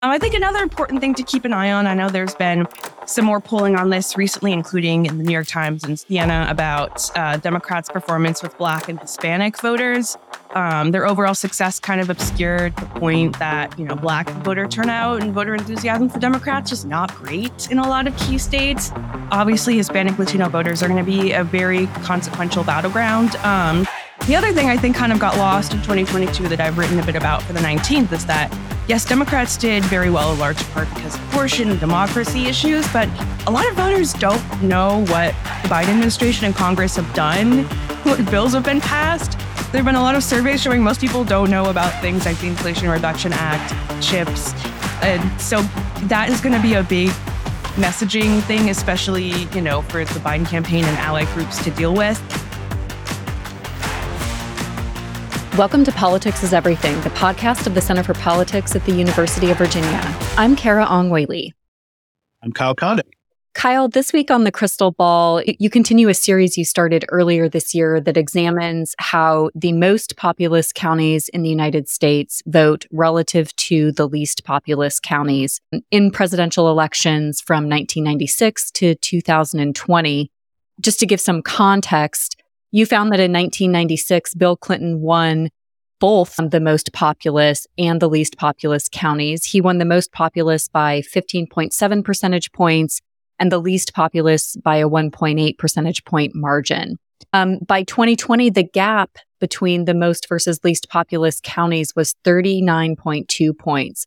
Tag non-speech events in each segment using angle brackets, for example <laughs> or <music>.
Um, I think another important thing to keep an eye on, I know there's been some more polling on this recently, including in the New York Times and Siena, about uh, Democrats' performance with Black and Hispanic voters. Um, their overall success kind of obscured the point that, you know, Black voter turnout and voter enthusiasm for Democrats is not great in a lot of key states. Obviously, Hispanic Latino voters are going to be a very consequential battleground. Um, the other thing I think kind of got lost in 2022 that I've written a bit about for the 19th is that, yes, Democrats did very well in large part because of abortion and democracy issues, but a lot of voters don't know what the Biden administration and Congress have done, what bills have been passed. There have been a lot of surveys showing most people don't know about things like the Inflation Reduction Act, chips. And so that is going to be a big messaging thing, especially, you know, for the Biden campaign and ally groups to deal with. Welcome to Politics is Everything, the podcast of the Center for Politics at the University of Virginia. I'm Carah Ong Whaley. I'm Kyle Kondik. Kyle, this week on the Crystal Ball, you continue a series you started earlier this year that examines how the most populous counties in the United States vote relative to the least populous counties in presidential elections from 1996 to 2020. Just to give some context, you found that in 1996, Bill Clinton won both the most populous and the least populous counties. He won the most populous by 15.7 percentage points and the least populous by a 1.8 percentage point margin. Um, by 2020, the gap between the most versus least populous counties was 39.2 points.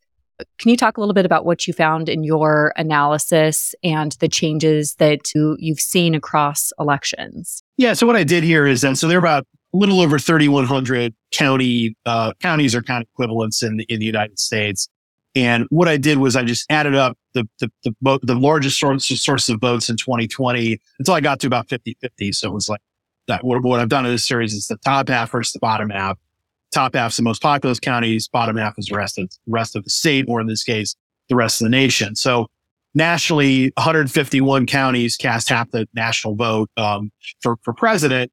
Can you talk a little bit about what you found in your analysis and the changes that you've seen across elections? Yeah. So what I did here is then, so there are about a little over 3,100 county, uh, counties or county equivalents in the, in the United States. And what I did was I just added up the, the, the, the largest source, source of votes in 2020 until I got to about 50 50. So it was like that. What, what I've done in this series is the top half versus the bottom half top half's the most populous counties, bottom half is the rest of the rest of the state, or in this case, the rest of the nation. So nationally, 151 counties cast half the national vote um, for for president.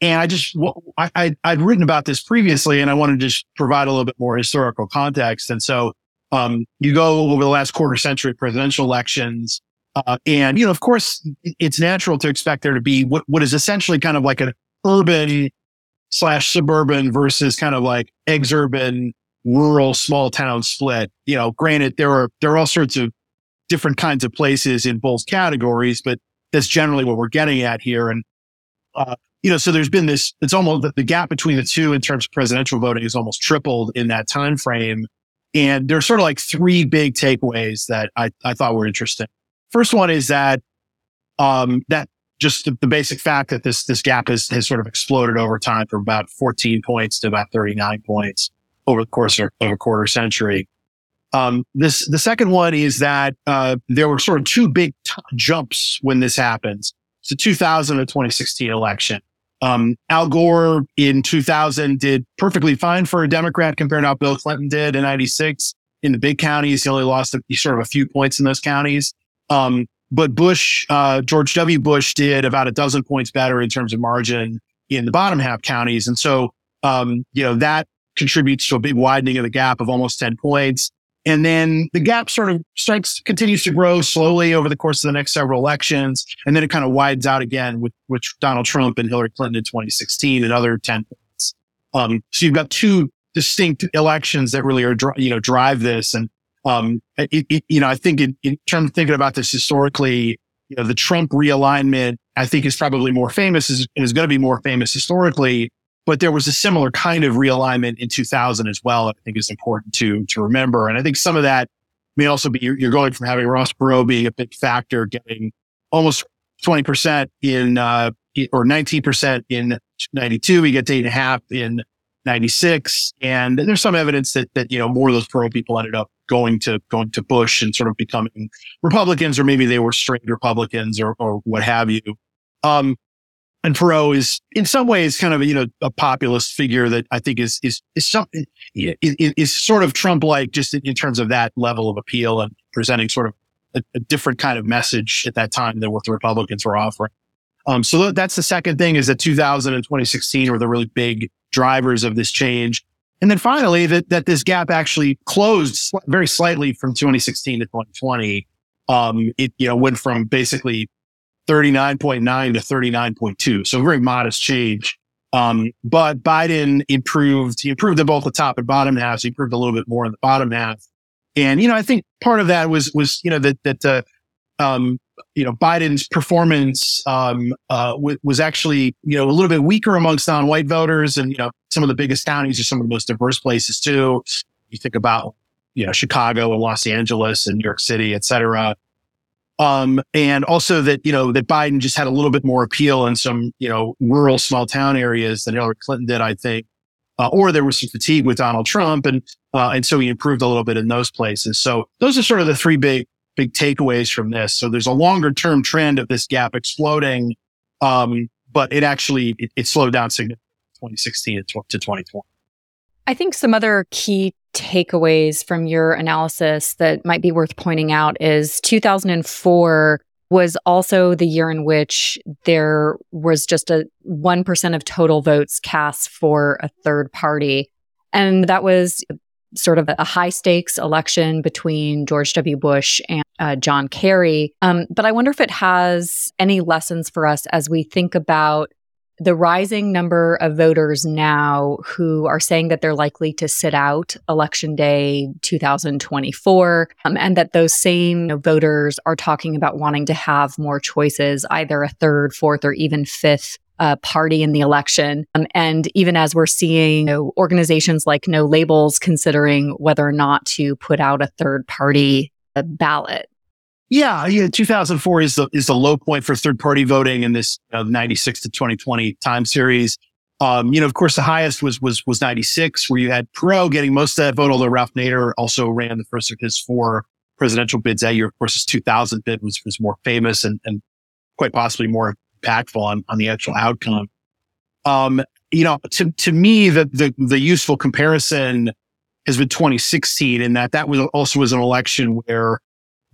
And I just I, I'd written about this previously, and I wanted to just provide a little bit more historical context. And so um, you go over the last quarter century presidential elections. Uh, and, you know, of course, it's natural to expect there to be what, what is essentially kind of like an urban slash suburban versus kind of like exurban, rural, small town split. You know, granted, there are, there are all sorts of different kinds of places in both categories, but that's generally what we're getting at here. And, uh, you know, so there's been this, it's almost the gap between the two in terms of presidential voting is almost tripled in that time frame. And there's sort of like three big takeaways that I, I thought were interesting. First one is that, um, that just the, the, basic fact that this this gap has has sort of exploded over time from about 14 points to about 39 points over the course of, of a quarter century. Um, this the second one is that uh, there were sort of two big t- jumps when this happens. It's the 2000 and 2016 election. Um, Al Gore in 2000 did perfectly fine for a Democrat compared to how Bill Clinton did in 96. In the big counties, he only lost a, sort of a few points in those counties. Um, but Bush, uh, George W. Bush did about a dozen points better in terms of margin in the bottom half counties. And so, um, you know, that contributes to a big widening of the gap of almost 10 points. And then the gap sort of starts, continues to grow slowly over the course of the next several elections. And then it kind of widens out again with, with Donald Trump and Hillary Clinton in 2016, and other 10 points. Um, so you've got two distinct elections that really are, you know, drive this. And um, it, it, you know, I think in, in terms of thinking about this historically, you know, the Trump realignment, I think is probably more famous is, is going to be more famous historically, but there was a similar kind of realignment in 2000 as well. I think is important to, to remember. And I think some of that may also be, you're, going from having Ross Perot being a big factor, getting almost 20% in, uh, or 19% in 92. We get to eight and a half in 96. And there's some evidence that, that, you know, more of those Perot people ended up going to, going to Bush and sort of becoming Republicans, or maybe they were straight Republicans or, or what have you. Um, and Perot is in some ways kind of, you know, a populist figure that I think is, is, is something, is, is sort of Trump like just in terms of that level of appeal and presenting sort of a, a different kind of message at that time than what the Republicans were offering. Um, so that's the second thing is that 2000 and 2016 were the really big drivers of this change. And then finally, that, that this gap actually closed very slightly from 2016 to 2020. Um, it, you know, went from basically 39.9 to 39.2. So very modest change. Um, but Biden improved, he improved in both the top and bottom halves. He improved a little bit more in the bottom half. And, you know, I think part of that was, was, you know, that, that, uh, um, you know, Biden's performance, um, uh, w- was actually, you know, a little bit weaker amongst non-white voters. And, you know, some of the biggest counties are some of the most diverse places too. You think about, you know, Chicago and Los Angeles and New York City, et cetera. Um, and also that, you know, that Biden just had a little bit more appeal in some, you know, rural small town areas than Hillary Clinton did, I think. Uh, or there was some fatigue with Donald Trump. And, uh, and so he improved a little bit in those places. So those are sort of the three big, big takeaways from this. So there's a longer term trend of this gap exploding. Um, but it actually, it, it slowed down significantly 2016 to 2020. I think some other key takeaways from your analysis that might be worth pointing out is 2004 was also the year in which there was just a 1% of total votes cast for a third party. And that was sort of a high stakes election between George W. Bush and uh, John Kerry. Um, but I wonder if it has any lessons for us as we think about the rising number of voters now who are saying that they're likely to sit out election day 2024 um, and that those same you know, voters are talking about wanting to have more choices either a third fourth or even fifth uh, party in the election. Um, and even as we're seeing you know, organizations like no labels considering whether or not to put out a third party uh, ballot yeah, yeah. 2004 is the is the low point for third party voting in this uh, 96 to 2020 time series. Um, you know, of course, the highest was was was 96, where you had Perot getting most of that vote, although Ralph Nader also ran the first of his four presidential bids that year. Of course, his 2000 bid was was more famous and and quite possibly more impactful on on the actual outcome. Um, you know, to to me, the the the useful comparison has been 2016, in that that was also was an election where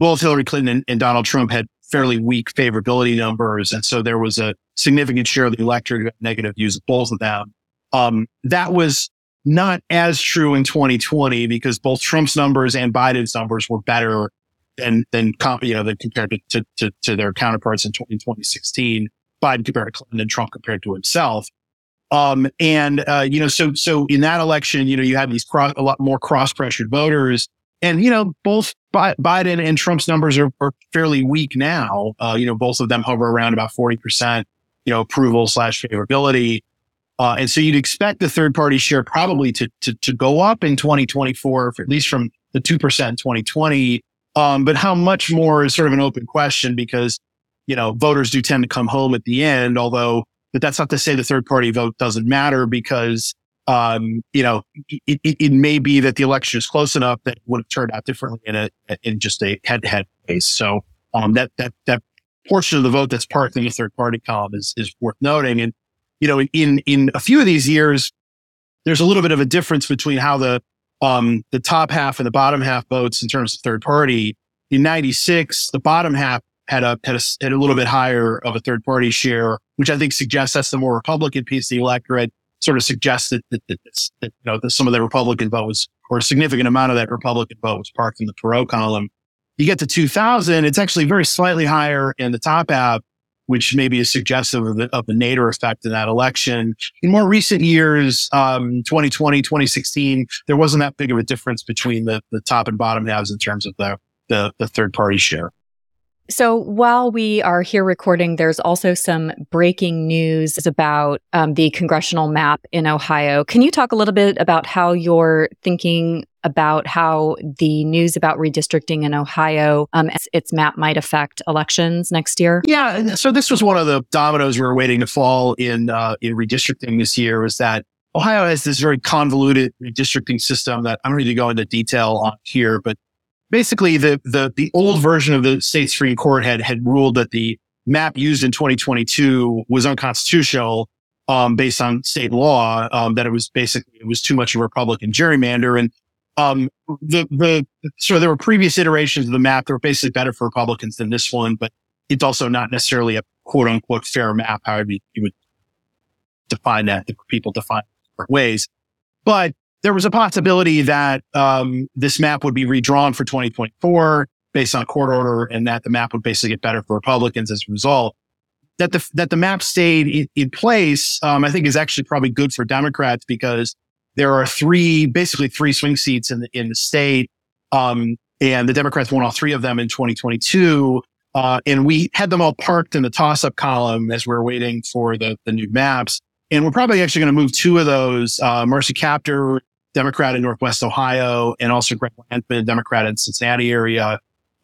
both Hillary Clinton and, Donald Trump had fairly weak favorability numbers. And so there was a significant share of the electorate who had negative views of both of them. Um, that was not as true in 2020 because both Trump's numbers and Biden's numbers were better than, than, you know, than compared to, to, to, to their counterparts in, 2016. Biden compared to Clinton and Trump compared to himself. Um, and, uh, you know, so, so in that election, you know, you had these cross, a lot more cross pressured voters and, you know, both Biden and Trump's numbers are, are fairly weak now. Uh, you know, both of them hover around about 40%, you know, approval slash favorability. Uh, and so you'd expect the third party share probably to, to, to go up in 2024, at least from the 2% in 2020. Um, but how much more is sort of an open question because, you know, voters do tend to come home at the end, although, but that's not to say the third party vote doesn't matter because um, you know, it, it, it, may be that the election is close enough that it would have turned out differently in a in just a head to head race. So um, that that that portion of the vote that's parked in the third party column is is worth noting. And you know, in in a few of these years, there's a little bit of a difference between how the um, the top half and the bottom half votes in terms of third party. In '96, the bottom half had a, had a had a little bit higher of a third party share, which I think suggests that's the more Republican piece of the electorate sort of suggested that, that, that, that you know, that some of the Republican vote was, or a significant amount of that Republican vote was parked in the Perot column. You get to 2000, it's actually very slightly higher in the top half, which maybe is suggestive of the, of the Nader effect in that election. In more recent years, um, 2020, 2016, there wasn't that big of a difference between the, the top and bottom halves in terms of the, the, the third party share. So while we are here recording, there's also some breaking news about um, the congressional map in Ohio. Can you talk a little bit about how you're thinking about how the news about redistricting in Ohio, um, its map might affect elections next year? Yeah. So this was one of the dominoes we were waiting to fall in uh, in redistricting this year. Was that Ohio has this very convoluted redistricting system that I don't need to go into detail on here, but basically the, the, the old version of the state Supreme Court had, had ruled that the map used in 2022 was unconstitutional, um, based on state law, um, that it was basically, it was too much of a Republican gerrymander. And, um, the, the, so there were previous iterations of the map that were basically better for Republicans than this one, but it's also not necessarily a quote unquote fair map, however you would define that, people define different ways. But there was a possibility that um, this map would be redrawn for 2024 based on court order, and that the map would basically get better for Republicans as a result. That the that the map stayed in, in place, um, I think, is actually probably good for Democrats because there are three, basically three swing seats in the in the state, um, and the Democrats won all three of them in 2022. Uh, and we had them all parked in the toss up column as we are waiting for the, the new maps. And we're probably actually going to move two of those, uh, Marcy Kaptur, Democrat in Northwest Ohio, and also Greg Landsman, Democrat in Cincinnati area,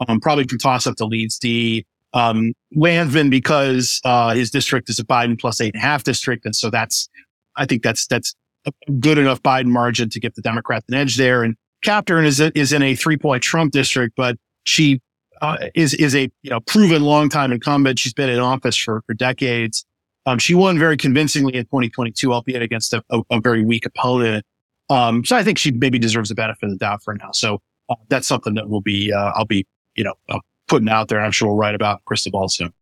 um, probably from toss up to Leans D. Um, Landsman because, uh, his district is a Biden plus eight and a half district. And so that's, I think that's, that's a good enough Biden margin to give the Democrats an edge there. And Kaptur is, is in a three point Trump district, but she uh, is is a you know proven longtime incumbent. She's been in office for for decades. Um, she won very convincingly in 2022, albeit against a, a, a very weak opponent. Um, so I think she maybe deserves the benefit of the doubt for now. So uh, that's something that will be uh, I'll be you know uh, putting out there. I'm sure we'll write about crystal ball soon.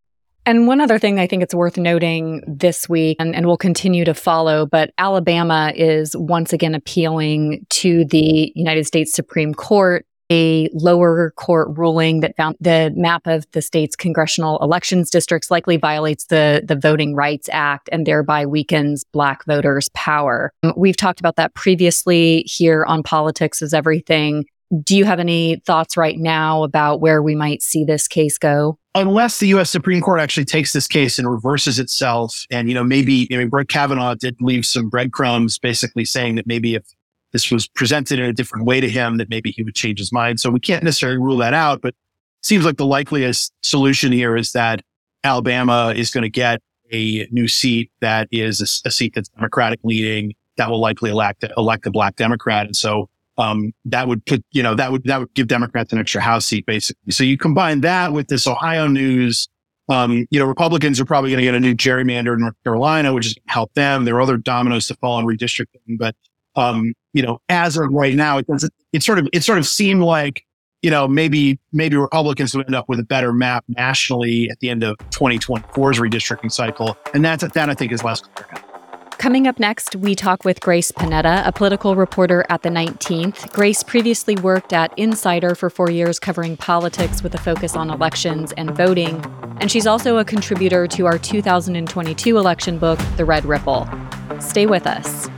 And one other thing I think it's worth noting this week, and, and we'll continue to follow, but Alabama is once again appealing to the United States Supreme Court a lower court ruling that found the map of the state's congressional elections districts likely violates the, the Voting Rights Act and thereby weakens Black voters' power. Um, we've talked about that previously here on Politics is Everything. Do you have any thoughts right now about where we might see this case go? Unless the U.S. Supreme Court actually takes this case and reverses itself, and you know maybe I mean Brett Kavanaugh did leave some breadcrumbs, basically saying that maybe if this was presented in a different way to him, that maybe he would change his mind. So we can't necessarily rule that out, but seems like the likeliest solution here is that Alabama is going to get a new seat that is a, a, seat that's Democratic leading that will likely elect elect a black Democrat, and so um, that would put you know that would that would give Democrats an extra House seat basically. So you combine that with this Ohio news. Um, you know, Republicans are probably going to get a new gerrymander in North Carolina, which is help them. There are other dominoes to fall in redistricting, but um, you know, as of right now, it doesn't, it sort of, it sort of seemed like, you know, maybe, maybe Republicans would end up with a better map nationally at the end of 2024's redistricting cycle. And that's, that I think is less clear Coming up next, we talk with Grace Panetta, a political reporter at the 19th. Grace previously worked at Insider for four years covering politics with a focus on elections and voting. And she's also a contributor to our 2022 election book, The Red Ripple. Stay with us.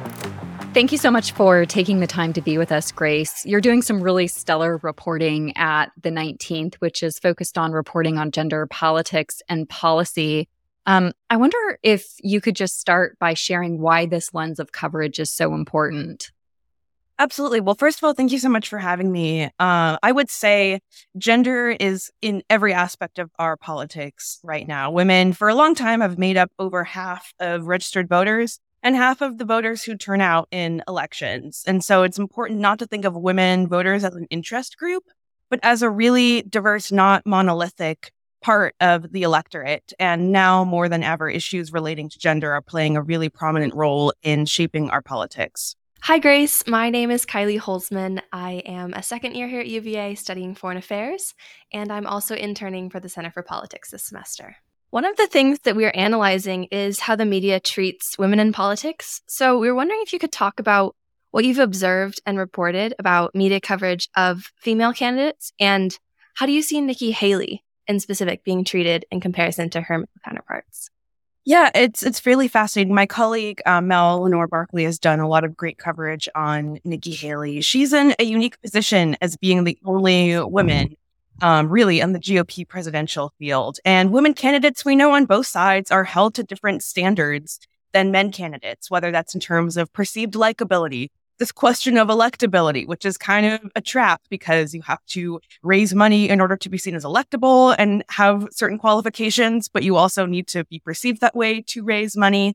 Thank you so much for taking the time to be with us, Grace. You're doing some really stellar reporting at the 19th, which is focused on reporting on gender politics and policy. Um, I wonder if you could just start by sharing why this lens of coverage is so important. Absolutely. Well, first of all, thank you so much for having me. Uh, I would say gender is in every aspect of our politics right now. Women, for a long time, have made up over half of registered voters and half of the voters who turn out in elections. And so it's important not to think of women voters as an interest group, but as a really diverse, not monolithic part of the electorate. And now more than ever, issues relating to gender are playing a really prominent role in shaping our politics. Hi, Grace. My name is Kylie Holzman. I am a second year here at UVA studying foreign affairs, and I'm also interning for the Center for Politics this semester. One of the things that we are analyzing is how the media treats women in politics. So we were wondering if you could talk about what you've observed and reported about media coverage of female candidates and how do you see Nikki Haley in specific being treated in comparison to her counterparts? Yeah, it's it's really fascinating. My colleague uh, Mel Leonor Barclay has done a lot of great coverage on Nikki Haley. She's in a unique position as being the only woman um, really in the GOP presidential field. And women candidates we know on both sides are held to different standards than men candidates, whether that's in terms of perceived likability, this question of electability, which is kind of a trap because you have to raise money in order to be seen as electable and have certain qualifications, but you also need to be perceived that way to raise money.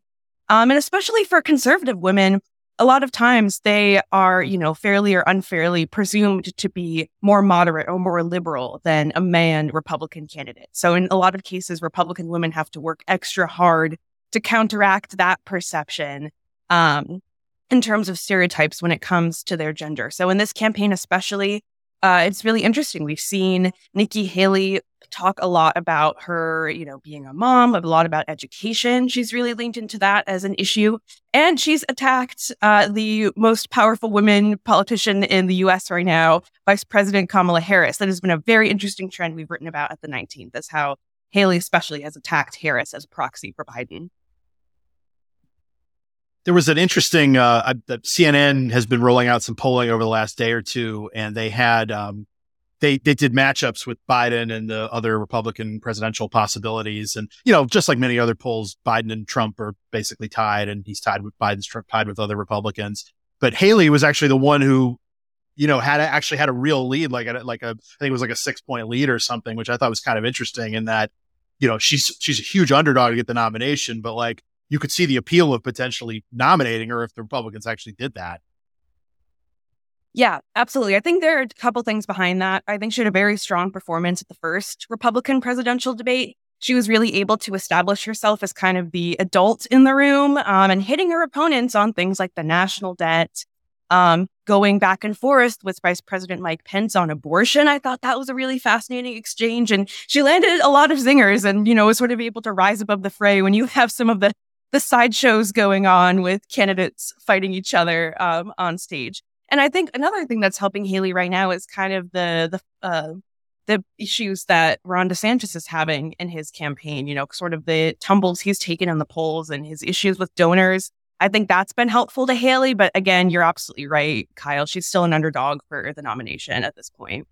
Um, and especially for conservative women, a lot of times they are, you know, fairly or unfairly presumed to be more moderate or more liberal than a man Republican candidate. So in a lot of cases, Republican women have to work extra hard to counteract that perception um, in terms of stereotypes when it comes to their gender. So in this campaign, especially, uh, it's really interesting. We've seen Nikki Haley talk a lot about her, you know, being a mom, a lot about education. She's really leaned into that as an issue. And she's attacked uh, the most powerful women politician in the US right now, Vice President Kamala Harris. That has been a very interesting trend we've written about at the 19th, is how Haley, especially, has attacked Harris as a proxy for Biden. There was an interesting, uh, CNN has been rolling out some polling over the last day or two, and they had um, they they did matchups with Biden and the other Republican presidential possibilities, and you know, just like many other polls, Biden and Trump are basically tied, and he's tied with Biden's trump tied with other Republicans. But Haley was actually the one who, you know, had actually had a real lead, like a like a I think it was like a six point lead or something, which I thought was kind of interesting in that, you know, she's she's a huge underdog to get the nomination, but like you could see the appeal of potentially nominating her if the Republicans actually did that. Yeah, absolutely. I think there are a couple things behind that. I think she had a very strong performance at the first Republican presidential debate. She was really able to establish herself as kind of the adult in the room um, and hitting her opponents on things like the national debt, um, going back and forth with Vice President Mike Pence on abortion. I thought that was a really fascinating exchange. And she landed a lot of zingers and, you know, was sort of able to rise above the fray when you have some of the, the sideshows going on with candidates fighting each other um, on stage. And I think another thing that's helping Haley right now is kind of the the uh, the issues that Ron DeSantis is having in his campaign. You know, sort of the tumbles he's taken in the polls and his issues with donors. I think that's been helpful to Haley. But again, you're absolutely right, Kyle. She's still an underdog for the nomination at this point.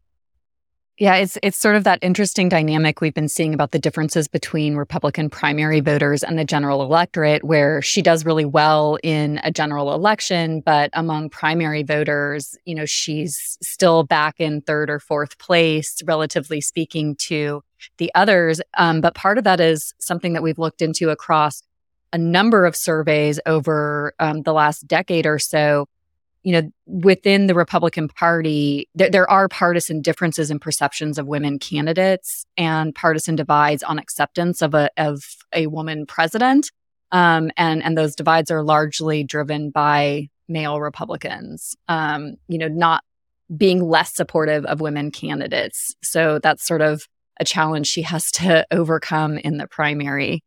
Yeah, it's it's sort of that interesting dynamic we've been seeing about the differences between Republican primary voters and the general electorate, where she does really well in a general election, but among primary voters, you know, she's still back in third or fourth place, relatively speaking, to the others. Um, but part of that is something that we've looked into across a number of surveys over um, the last decade or so you know, within the Republican Party, there, there are partisan differences in perceptions of women candidates and partisan divides on acceptance of a of a woman president. Um, and and those divides are largely driven by male Republicans. Um, you know, not being less supportive of women candidates. So that's sort of a challenge she has to <laughs> overcome in the primary.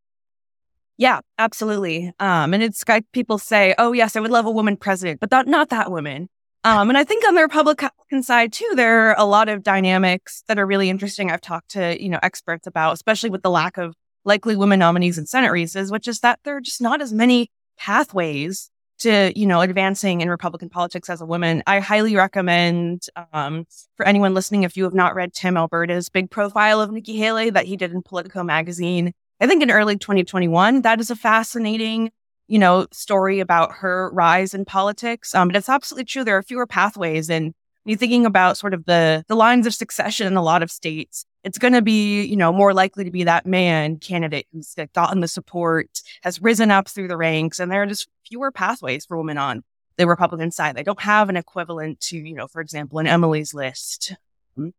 Yeah, absolutely. Um, and it's got people say, "Oh, yes, I would love a woman president," but that, not that woman. Um, and I think on the Republican side too, there are a lot of dynamics that are really interesting. I've talked to you know experts about, especially with the lack of likely women nominees in Senate races, which is that there are just not as many pathways to you know advancing in Republican politics as a woman. I highly recommend um, for anyone listening, if you have not read Tim Alberta's big profile of Nikki Haley that he did in Politico magazine. I think in early 2021, that is a fascinating, you know, story about her rise in politics. Um, but it's absolutely true. There are fewer pathways. And you're thinking about sort of the, the lines of succession in a lot of states, it's going to be, you know, more likely to be that man candidate who's gotten the support, has risen up through the ranks. And there are just fewer pathways for women on the Republican side. They don't have an equivalent to, you know, for example, an Emily's list hmm,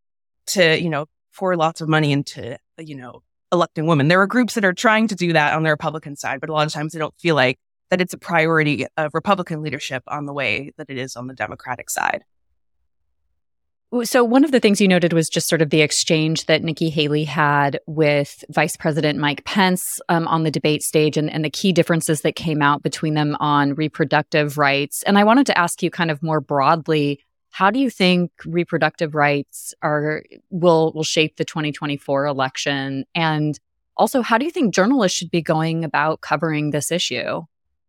to, you know, pour lots of money into, you know, electing women. There are groups that are trying to do that on the Republican side, but a lot of times they don't feel like that it's a priority of Republican leadership on the way that it is on the Democratic side. So, one of the things you noted was just sort of the exchange that Nikki Haley had with Vice President Mike Pence um, on the debate stage and, and the key differences that came out between them on reproductive rights. And I wanted to ask you kind of more broadly how do you think reproductive rights are will will shape the 2024 election? And also, how do you think journalists should be going about covering this issue?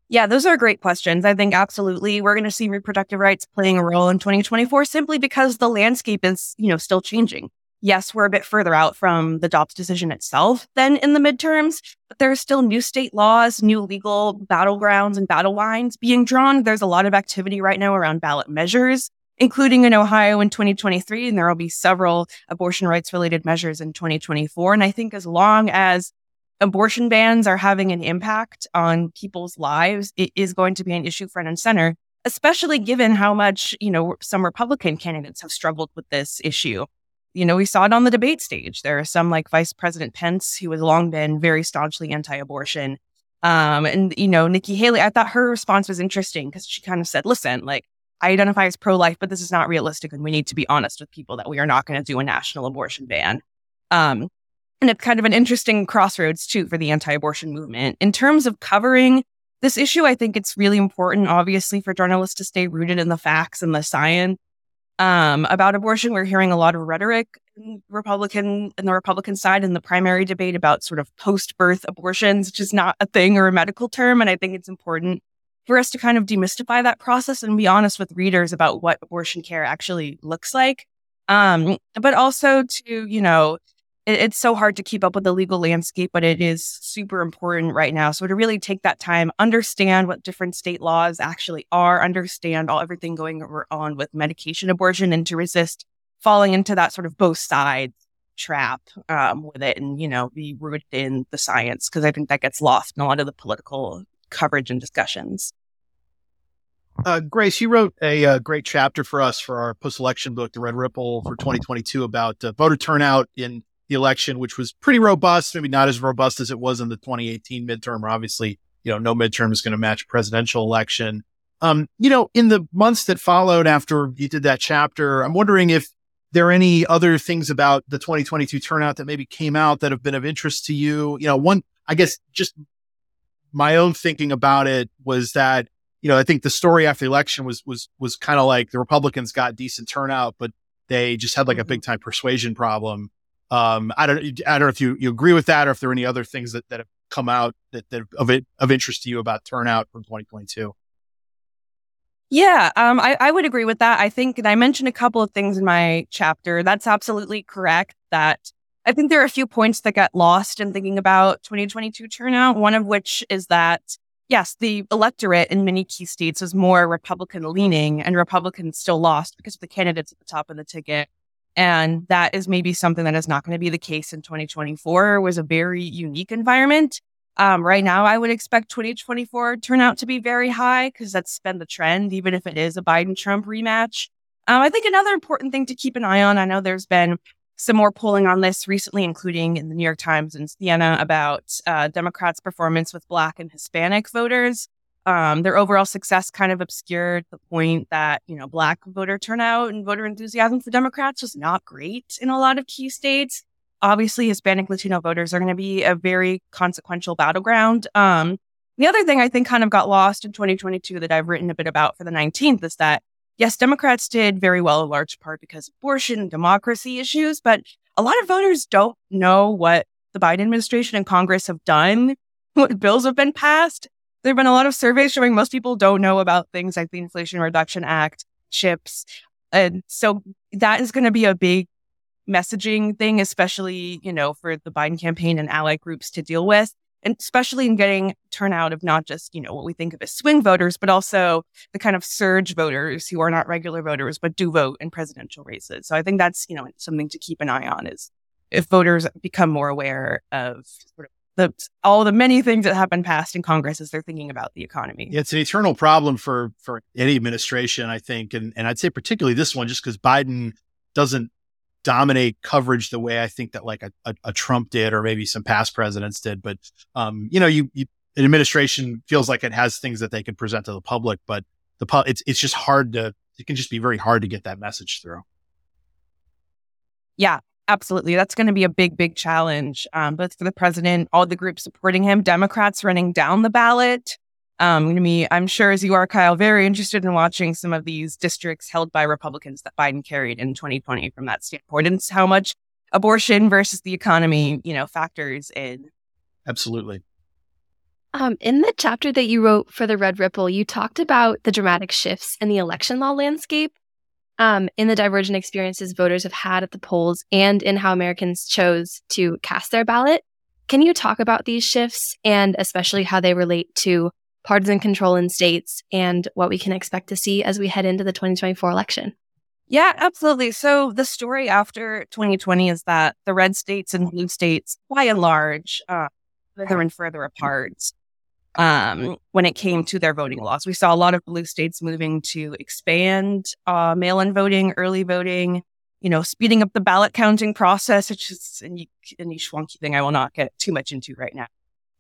Yeah, those are great questions. I think absolutely we're going to see reproductive rights playing a role in 2024 simply because the landscape is, you know, still changing. Yes, we're a bit further out from the Dobbs decision itself than in the midterms, but there are still new state laws, new legal battlegrounds and battle lines being drawn. There's a lot of activity right now around ballot measures including in Ohio in 2023. And there will be several abortion rights related measures in 2024. And I think as long as abortion bans are having an impact on people's lives, it is going to be an issue front and center, especially given how much, you know, some Republican candidates have struggled with this issue. You know, we saw it on the debate stage. There are some like Vice President Pence, who has long been very staunchly anti abortion. Um, and, you know, Nikki Haley, I thought her response was interesting because she kind of said, listen, like, I identify as pro life, but this is not realistic. And we need to be honest with people that we are not going to do a national abortion ban. Um, And it's kind of an interesting crossroads, too, for the anti abortion movement. In terms of covering this issue, I think it's really important, obviously, for journalists to stay rooted in the facts and the science um, about abortion. We're hearing a lot of rhetoric in Republican in the Republican side in the primary debate about sort of post-birth abortions, which is not a thing or a medical term. And I think it's important for us to kind of demystify that process and be honest with readers about what abortion care actually looks like. Um, but also to, you know, it, it's so hard to keep up with the legal landscape, but it is super important right now. So to really take that time, understand what different state laws actually are, understand all everything going on with medication abortion, and to resist falling into that sort of both sides trap um, with it, and you know, be rooted in the science because I think that gets lost in a lot of the political coverage and discussions. Uh, Grace, you wrote a, a, uh, great chapter for us for our post-election book, The Red Ripple, for 2022, about uh, voter turnout in the election, which was pretty robust, maybe not as robust as it was in the 2018 midterm. Obviously, you know, no midterm is going to match a presidential election. Um, you know, in the months that followed after you did that chapter, I'm wondering if there are any other things about the 2022 turnout that maybe came out that have been of interest to you. You know, one, I guess, just my own thinking about it was that you know, I think the story after the election was was was kind of like the Republicans got decent turnout, but they just had like a mm-hmm. big time persuasion problem. Um, I don't, I don't know if you, you agree with that or if there are any other things that, that have come out that, that of it, of interest to you about turnout from 2022. Yeah, um, I, I would agree with that. I think I mentioned a couple of things in my chapter. That's absolutely correct. That I think there are a few points that got lost in thinking about 2022 turnout. One of which is that yes, the electorate in many key states was more Republican leaning, and Republicans still lost because of the candidates at the top of the ticket. And that is maybe something that is not going to be the case in 2024. It was a very unique environment. Um, right now, I would expect 2024 turnout to be very high because that's been the trend, even if it is a Biden Trump rematch. Um, I think another important thing to keep an eye on, I know there's been some more polling on this recently, including in the New York Times and Siena about uh, Democrats' performance with Black and Hispanic voters. Um, their overall success kind of obscured the point that, you know, black voter turnout and voter enthusiasm for Democrats was not great in a lot of key states. Obviously, Hispanic Latino voters are going to be a very consequential battleground. Um, the other thing I think kind of got lost in 2022 that I've written a bit about for the 19th is that, yes, Democrats did very well in large part because abortion democracy issues, but a lot of voters don't know what the Biden administration and Congress have done, <laughs> what bills have been passed there have been a lot of surveys showing most people don't know about things like the Inflation Reduction Act, chips. And so that is going to be a big messaging thing, especially, you know, for the Biden campaign and ally groups to deal with. And especially in getting turnout of not just, you know, what we think of as swing voters, but also the kind of surge voters who are not regular voters, but do vote in presidential races. So I think that's, you know, something to keep an eye on is if voters become more aware of sort of the all the many things that have been passed in Congress as they're thinking about the economy. It's an eternal problem for for any administration, I think, and and I'd say particularly this one, just because Biden doesn't dominate coverage the way I think that like a, a, a, Trump did, or maybe some past presidents did. But um, you know, you, you an administration feels like it has things that they can present to the public, but the it's it's just hard to it can just be very hard to get that message through. Yeah, Absolutely. That's going to be a big, big challenge, um, both for the president, all the groups supporting him, Democrats running down the ballot. Um, going to be, I'm sure, as you are, Kyle, very interested in watching some of these districts held by Republicans that Biden carried in 2020 from that standpoint and how much abortion versus the economy, you know, factors in. Absolutely. Um, in the chapter that you wrote for the Red Ripple, you talked about the dramatic shifts in the election law landscape um, in the divergent experiences voters have had at the polls and in how Americans chose to cast their ballot. Can you talk about these shifts and especially how they relate to partisan control in states and what we can expect to see as we head into the 2024 election? Yeah, absolutely. So the story after 2020 is that the red states and blue states, by and large, uh, further and further apart um, when it came to their voting laws. We saw a lot of blue states moving to expand uh, mail in voting, early voting, you know, speeding up the ballot counting process, which is a niche wonky thing I will not get too much into right now.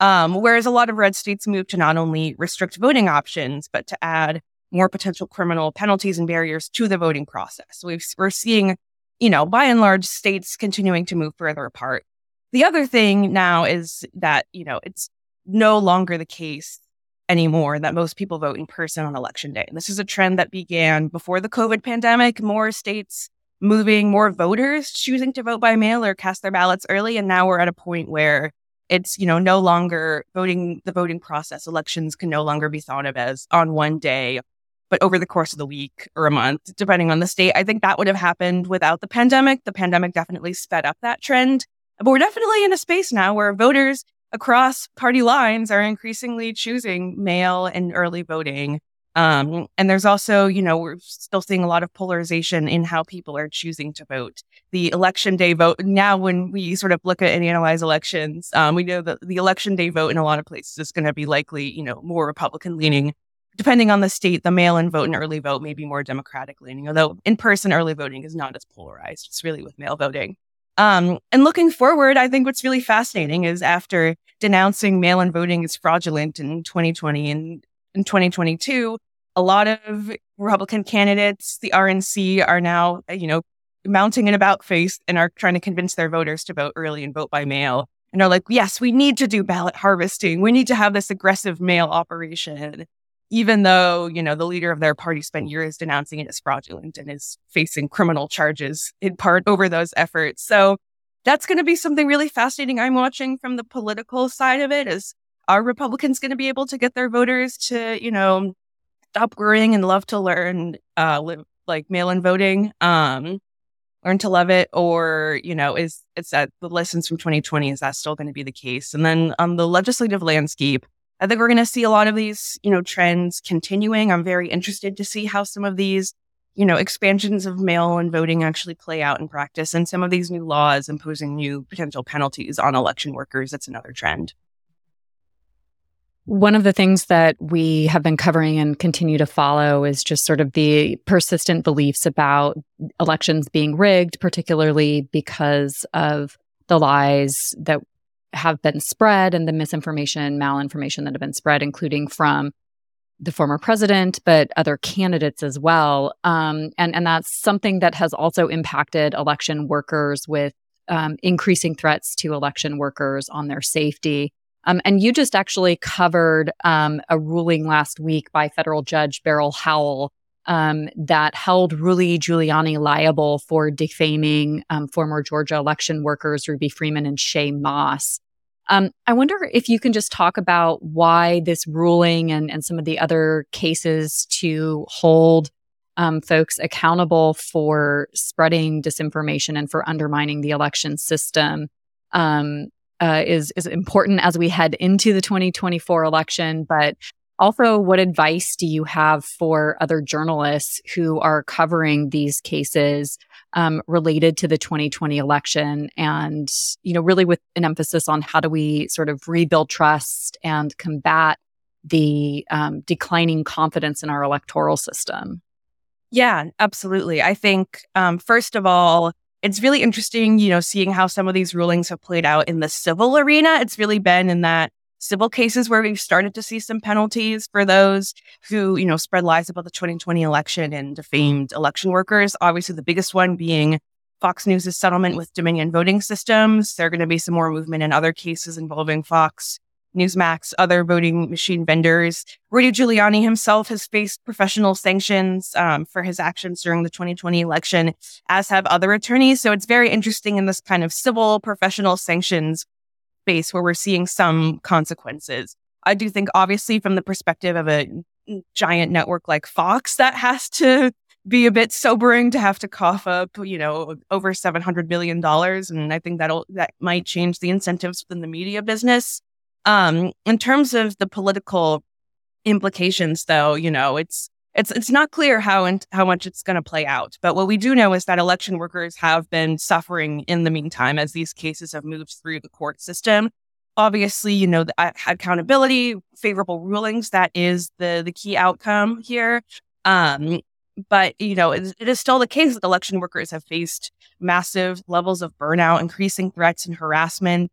Um, whereas a lot of red states move to not only restrict voting options, but to add more potential criminal penalties and barriers to the voting process. We've, we're seeing, you know, by and large, states continuing to move further apart. The other thing now is that, you know, it's no longer the case anymore that most people vote in person on election day. And this is a trend that began before the COVID pandemic. More states moving, more voters choosing to vote by mail or cast their ballots early. And now we're at a point where it's, you know, no longer voting, the voting process. Elections can no longer be thought of as on one day, but over the course of the week or a month, depending on the state. I think that would have happened without the pandemic. The pandemic definitely sped up that trend. But we're definitely in a space now where voters across party lines are increasingly choosing mail and early voting. Um, and there's also, you know, we're still seeing a lot of polarization in how people are choosing to vote. The election day vote, now when we sort of look at and analyze elections, um, we know that the election day vote in a lot of places is going to be likely, you know, more Republican leaning. Depending on the state, the mail in vote and early vote may be more Democratic leaning, although in person early voting is not as polarized. It's really with mail voting. Um, and looking forward, I think what's really fascinating is after denouncing mail in voting as fraudulent in 2020 and in 2022, a lot of Republican candidates, the RNC, are now, you know, mounting an about face and are trying to convince their voters to vote early and vote by mail. And are like, yes, we need to do ballot harvesting. We need to have this aggressive mail operation even though, you know, the leader of their party spent years denouncing it as fraudulent and is facing criminal charges in part over those efforts. So that's going to be something really fascinating I'm watching from the political side of it is are Republicans going to be able to get their voters to, you know, stop worrying and love to learn uh live, like mail-in voting, um learn to love it or, you know, is it's that the lessons from 2020 is that still going to be the case? And then on the legislative landscape, I think we're going to see a lot of these, you know, trends continuing. I'm very interested to see how some of these, you know, expansions of mail and voting actually play out in practice and some of these new laws imposing new potential penalties on election workers. That's another trend. One of the things that we have been covering and continue to follow is just sort of the persistent beliefs about elections being rigged, particularly because of the lies that have been spread and the misinformation, malinformation that have been spread, including from the former president, but other candidates as well. Um, and, and that's something that has also impacted election workers with um, increasing threats to election workers on their safety. Um, and you just actually covered um, a ruling last week by federal judge Beryl Howell um, that held Rudy Giuliani liable for defaming um, former Georgia election workers Ruby Freeman and Shaye Moss. Um, I wonder if you can just talk about why this ruling and, and some of the other cases to hold um, folks accountable for spreading disinformation and for undermining the election system um, uh, is is important as we head into the 2024 election. But also, what advice do you have for other journalists who are covering these cases um, related to the 2020 election? And, you know, really with an emphasis on how do we sort of rebuild trust and combat the um, declining confidence in our electoral system? Yeah, absolutely. I think, um, first of all, it's really interesting, you know, seeing how some of these rulings have played out in the civil arena. It's really been in that civil cases where we've started to see some penalties for those who, you know, spread lies about the 2020 election and defamed election workers. Obviously, the biggest one being Fox News' settlement with Dominion Voting Systems. There are going to be some more movement in other cases involving Fox, Newsmax, other voting machine vendors. Rudy Giuliani himself has faced professional sanctions um, for his actions during the 2020 election, as have other attorneys. So it's very interesting in this kind of civil professional sanctions space where we're seeing some consequences. I do think, obviously, from the perspective of a giant network like Fox, that has to be a bit sobering to have to cough up, you know, over seven hundred million dollars, and I think that'll that might change the incentives within the media business. Um, in terms of the political implications, though, you know, it's it's it's not clear how and how much it's going to play out. But what we do know is that election workers have been suffering in the meantime as these cases have moved through the court system. Obviously, you know, the accountability, favorable rulings, that is the the key outcome here. Um, but you know, it is still the case that election workers have faced massive levels of burnout, increasing threats and harassment,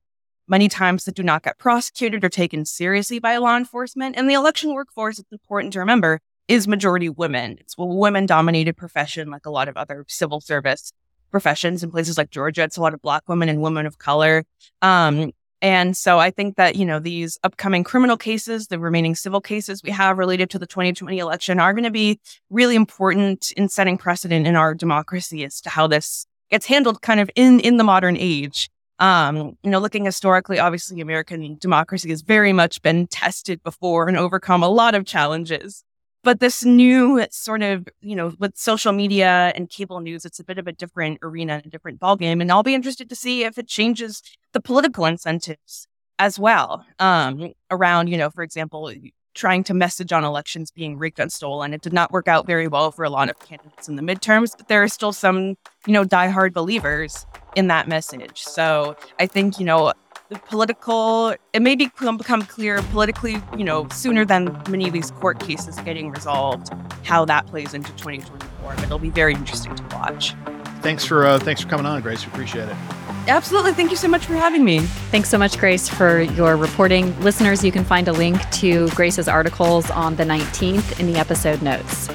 many times that do not get prosecuted or taken seriously by law enforcement. And the election workforce, it's important to remember, is majority women. It's a women dominated profession, like a lot of other civil service professions in places like Georgia. It's a lot of Black women and women of color. Um, and so I think that, you know, these upcoming criminal cases, the remaining civil cases we have related to the 2020 election are going to be really important in setting precedent in our democracy as to how this gets handled kind of in, in the modern age. Um, you know, looking historically, obviously American democracy has very much been tested before and overcome a lot of challenges. But this new sort of, you know, with social media and cable news, it's a bit of a different arena, and a different ballgame. And I'll be interested to see if it changes the political incentives as well um, around, you know, for example, trying to message on elections being rigged and stolen. It did not work out very well for a lot of candidates in the midterms, but there are still some, you know, diehard believers in that message. So I think, you know, the political, it may become, become clear politically, you know, sooner than many of these court cases getting resolved, how that plays into 2024. But it'll be very interesting to watch. Thanks for uh, thanks for coming on, Grace. We appreciate it. Absolutely. Thank you so much for having me. Thanks so much, Grace, for your reporting. Listeners, you can find a link to Grace's articles on the 19th in the episode notes.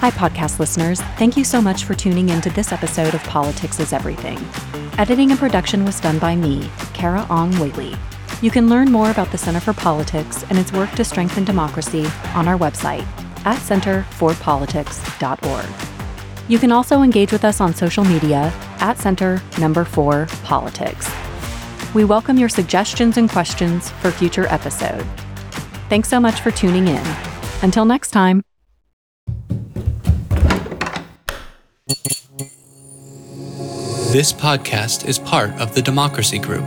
Hi, podcast listeners. Thank you so much for tuning into this episode of Politics is Everything. Editing and production was done by me, Carah Ong Whaley. You can learn more about the Center for Politics and its work to strengthen democracy on our website at centerforpolitics.org. You can also engage with us on social media at Center Number 4 Politics. We welcome your suggestions and questions for future episode. Thanks so much for tuning in. Until next time. This podcast is part of the Democracy Group